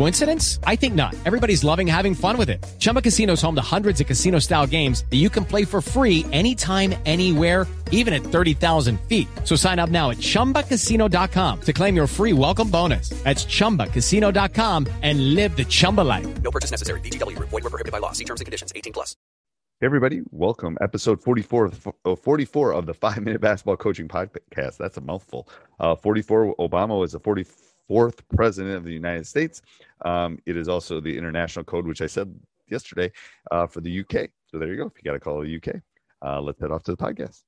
Coincidence? I think not. Everybody's loving having fun with it. Chumba Casino is home to hundreds of casino style games that you can play for free anytime, anywhere, even at 30,000 feet. So sign up now at chumbacasino.com to claim your free welcome bonus. That's chumbacasino.com and live the Chumba life. No purchase necessary. DTW, void, were prohibited by law. See terms and conditions 18 plus. Hey everybody, welcome. Episode 44 of, the, 44 of the Five Minute Basketball Coaching Podcast. That's a mouthful. Uh, 44, Obama was a 44. 40- fourth president of the United States. Um, it is also the international code, which I said yesterday uh, for the UK. So there you go. If you got to call the UK, uh, let's head off to the podcast.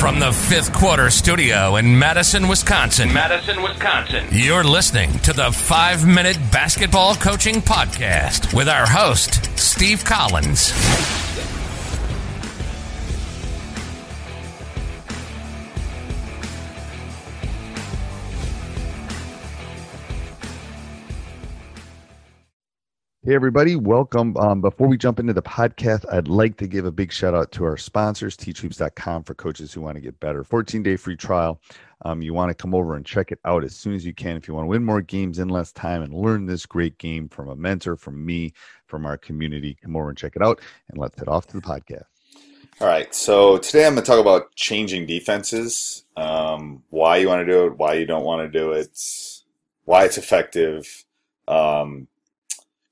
From the fifth quarter studio in Madison, Wisconsin. Madison, Wisconsin. You're listening to the five minute basketball coaching podcast with our host, Steve Collins. Hey, everybody, welcome. Um, before we jump into the podcast, I'd like to give a big shout out to our sponsors, teachhoops.com, for coaches who want to get better. 14 day free trial. Um, you want to come over and check it out as soon as you can. If you want to win more games in less time and learn this great game from a mentor, from me, from our community, come over and check it out. And let's head off to the podcast. All right. So today I'm going to talk about changing defenses, um, why you want to do it, why you don't want to do it, why it's effective. Um,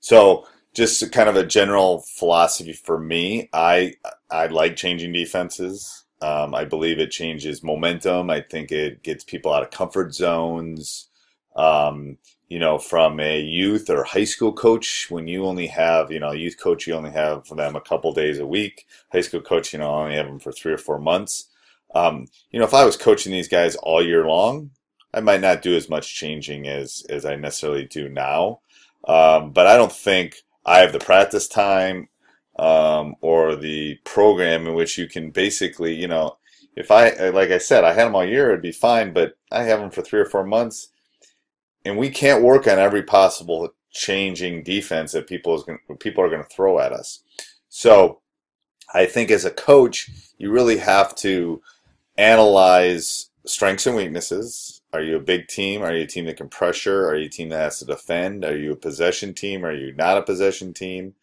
so just kind of a general philosophy for me. I I like changing defenses. Um, I believe it changes momentum. I think it gets people out of comfort zones. Um, you know, from a youth or high school coach, when you only have, you know, youth coach, you only have them a couple days a week. High school coach, you know, only have them for three or four months. Um, you know, if I was coaching these guys all year long, I might not do as much changing as as I necessarily do now. Um, but I don't think I have the practice time um, or the program in which you can basically, you know, if I, like I said, I had them all year, it'd be fine, but I have them for three or four months, and we can't work on every possible changing defense that people is gonna, people are going to throw at us. So I think as a coach, you really have to analyze strengths and weaknesses. Are you a big team? Are you a team that can pressure? Are you a team that has to defend? Are you a possession team? Are you not a possession team?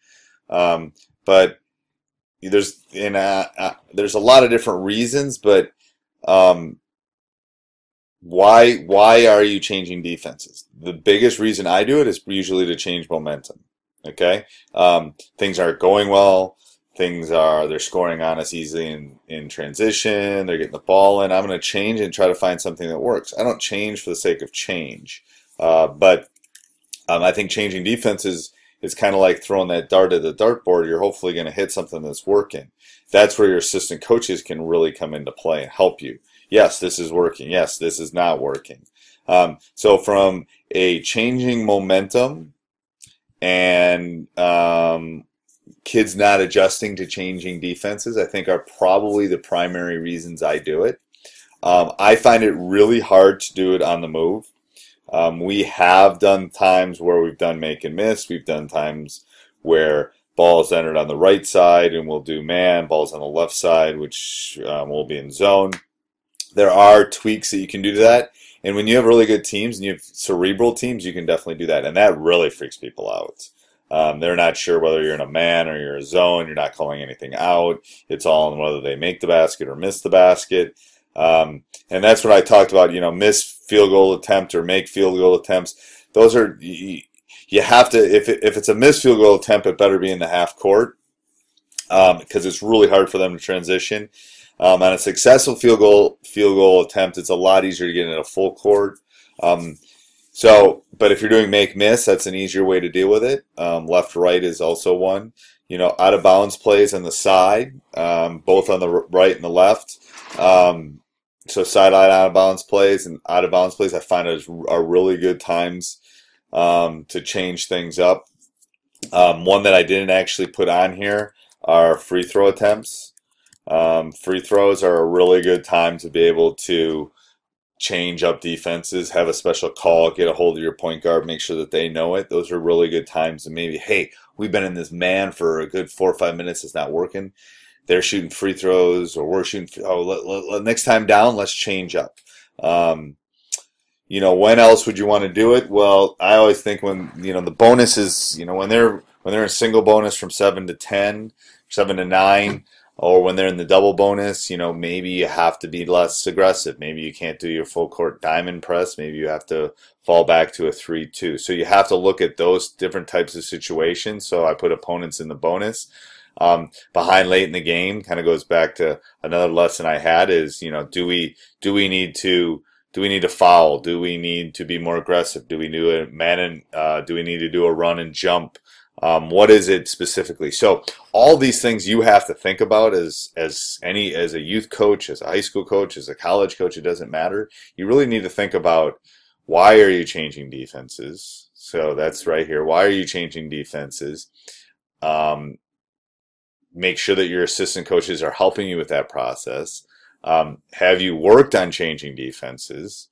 Um, but there's in a, there's a lot of different reasons, but um, why why are you changing defenses? The biggest reason I do it is usually to change momentum. Okay, um, things aren't going well. Things are they're scoring on us easily in in transition. They're getting the ball in. I'm going to change and try to find something that works. I don't change for the sake of change, uh, but um, I think changing defenses is kind of like throwing that dart at the dartboard. You're hopefully going to hit something that's working. That's where your assistant coaches can really come into play and help you. Yes, this is working. Yes, this is not working. Um, so from a changing momentum and um, kids not adjusting to changing defenses, I think are probably the primary reasons I do it. Um, I find it really hard to do it on the move. Um, we have done times where we've done make and miss. We've done times where balls entered on the right side and we'll do man, balls on the left side, which um, will be in zone. There are tweaks that you can do to that. And when you have really good teams and you have cerebral teams, you can definitely do that. And that really freaks people out. Um, they're not sure whether you're in a man or you're a zone. You're not calling anything out. It's all on whether they make the basket or miss the basket. Um, and that's what I talked about. You know, miss field goal attempt or make field goal attempts. Those are you, you have to if it, if it's a missed field goal attempt, it better be in the half court because um, it's really hard for them to transition. Um, on a successful field goal field goal attempt, it's a lot easier to get in a full court. Um, so, but if you're doing make miss, that's an easier way to deal with it. Um, left right is also one. You know, out of bounds plays on the side, um, both on the right and the left. Um, so sideline out of bounds plays and out of bounds plays, I find are really good times um, to change things up. Um, one that I didn't actually put on here are free throw attempts. Um, free throws are a really good time to be able to change up defenses, have a special call, get a hold of your point guard, make sure that they know it. Those are really good times And maybe, hey, we've been in this man for a good four or five minutes, it's not working. They're shooting free throws, or we're shooting. Oh, let, let, let, next time down, let's change up. Um, you know, when else would you want to do it? Well, I always think when you know the bonus is, you know, when they're when they're in single bonus from seven to ten, seven to nine or when they're in the double bonus, you know, maybe you have to be less aggressive. Maybe you can't do your full court diamond press. Maybe you have to fall back to a 3 2. So you have to look at those different types of situations. So I put opponents in the bonus. Um, behind late in the game kind of goes back to another lesson I had is, you know, do we, do we need to, do we need to foul? Do we need to be more aggressive? Do we do a man and, uh, do we need to do a run and jump? Um, what is it specifically? So all these things you have to think about as as any as a youth coach, as a high school coach, as a college coach. It doesn't matter. You really need to think about why are you changing defenses. So that's right here. Why are you changing defenses? Um, make sure that your assistant coaches are helping you with that process. Um, have you worked on changing defenses?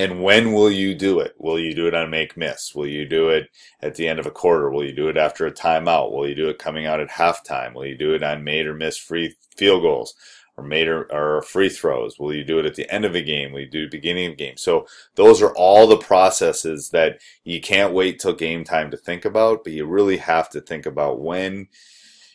And when will you do it? Will you do it on make miss? Will you do it at the end of a quarter? Will you do it after a timeout? Will you do it coming out at halftime? Will you do it on made or missed free field goals or made or, or free throws? Will you do it at the end of a game? Will you do it beginning of game? So those are all the processes that you can't wait till game time to think about, but you really have to think about when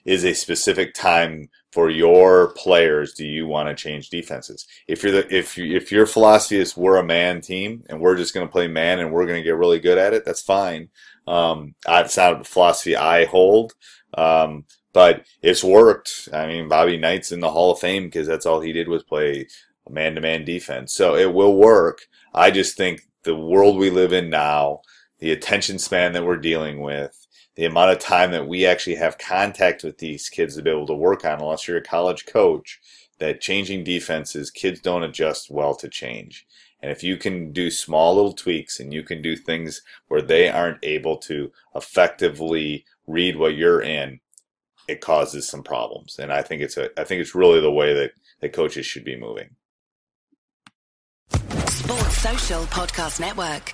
is a specific time for your players do you want to change defenses? If you're the if you, if your philosophy is we're a man team and we're just going to play man and we're going to get really good at it that's fine. Um that's not a philosophy i hold um but it's worked. I mean bobby knight's in the hall of fame because that's all he did was play man-to-man defense. So it will work. I just think the world we live in now the attention span that we're dealing with the amount of time that we actually have contact with these kids to be able to work on, unless you're a college coach, that changing defenses, kids don't adjust well to change. And if you can do small little tweaks and you can do things where they aren't able to effectively read what you're in, it causes some problems. And I think it's a I think it's really the way that, that coaches should be moving. Sports Social Podcast Network.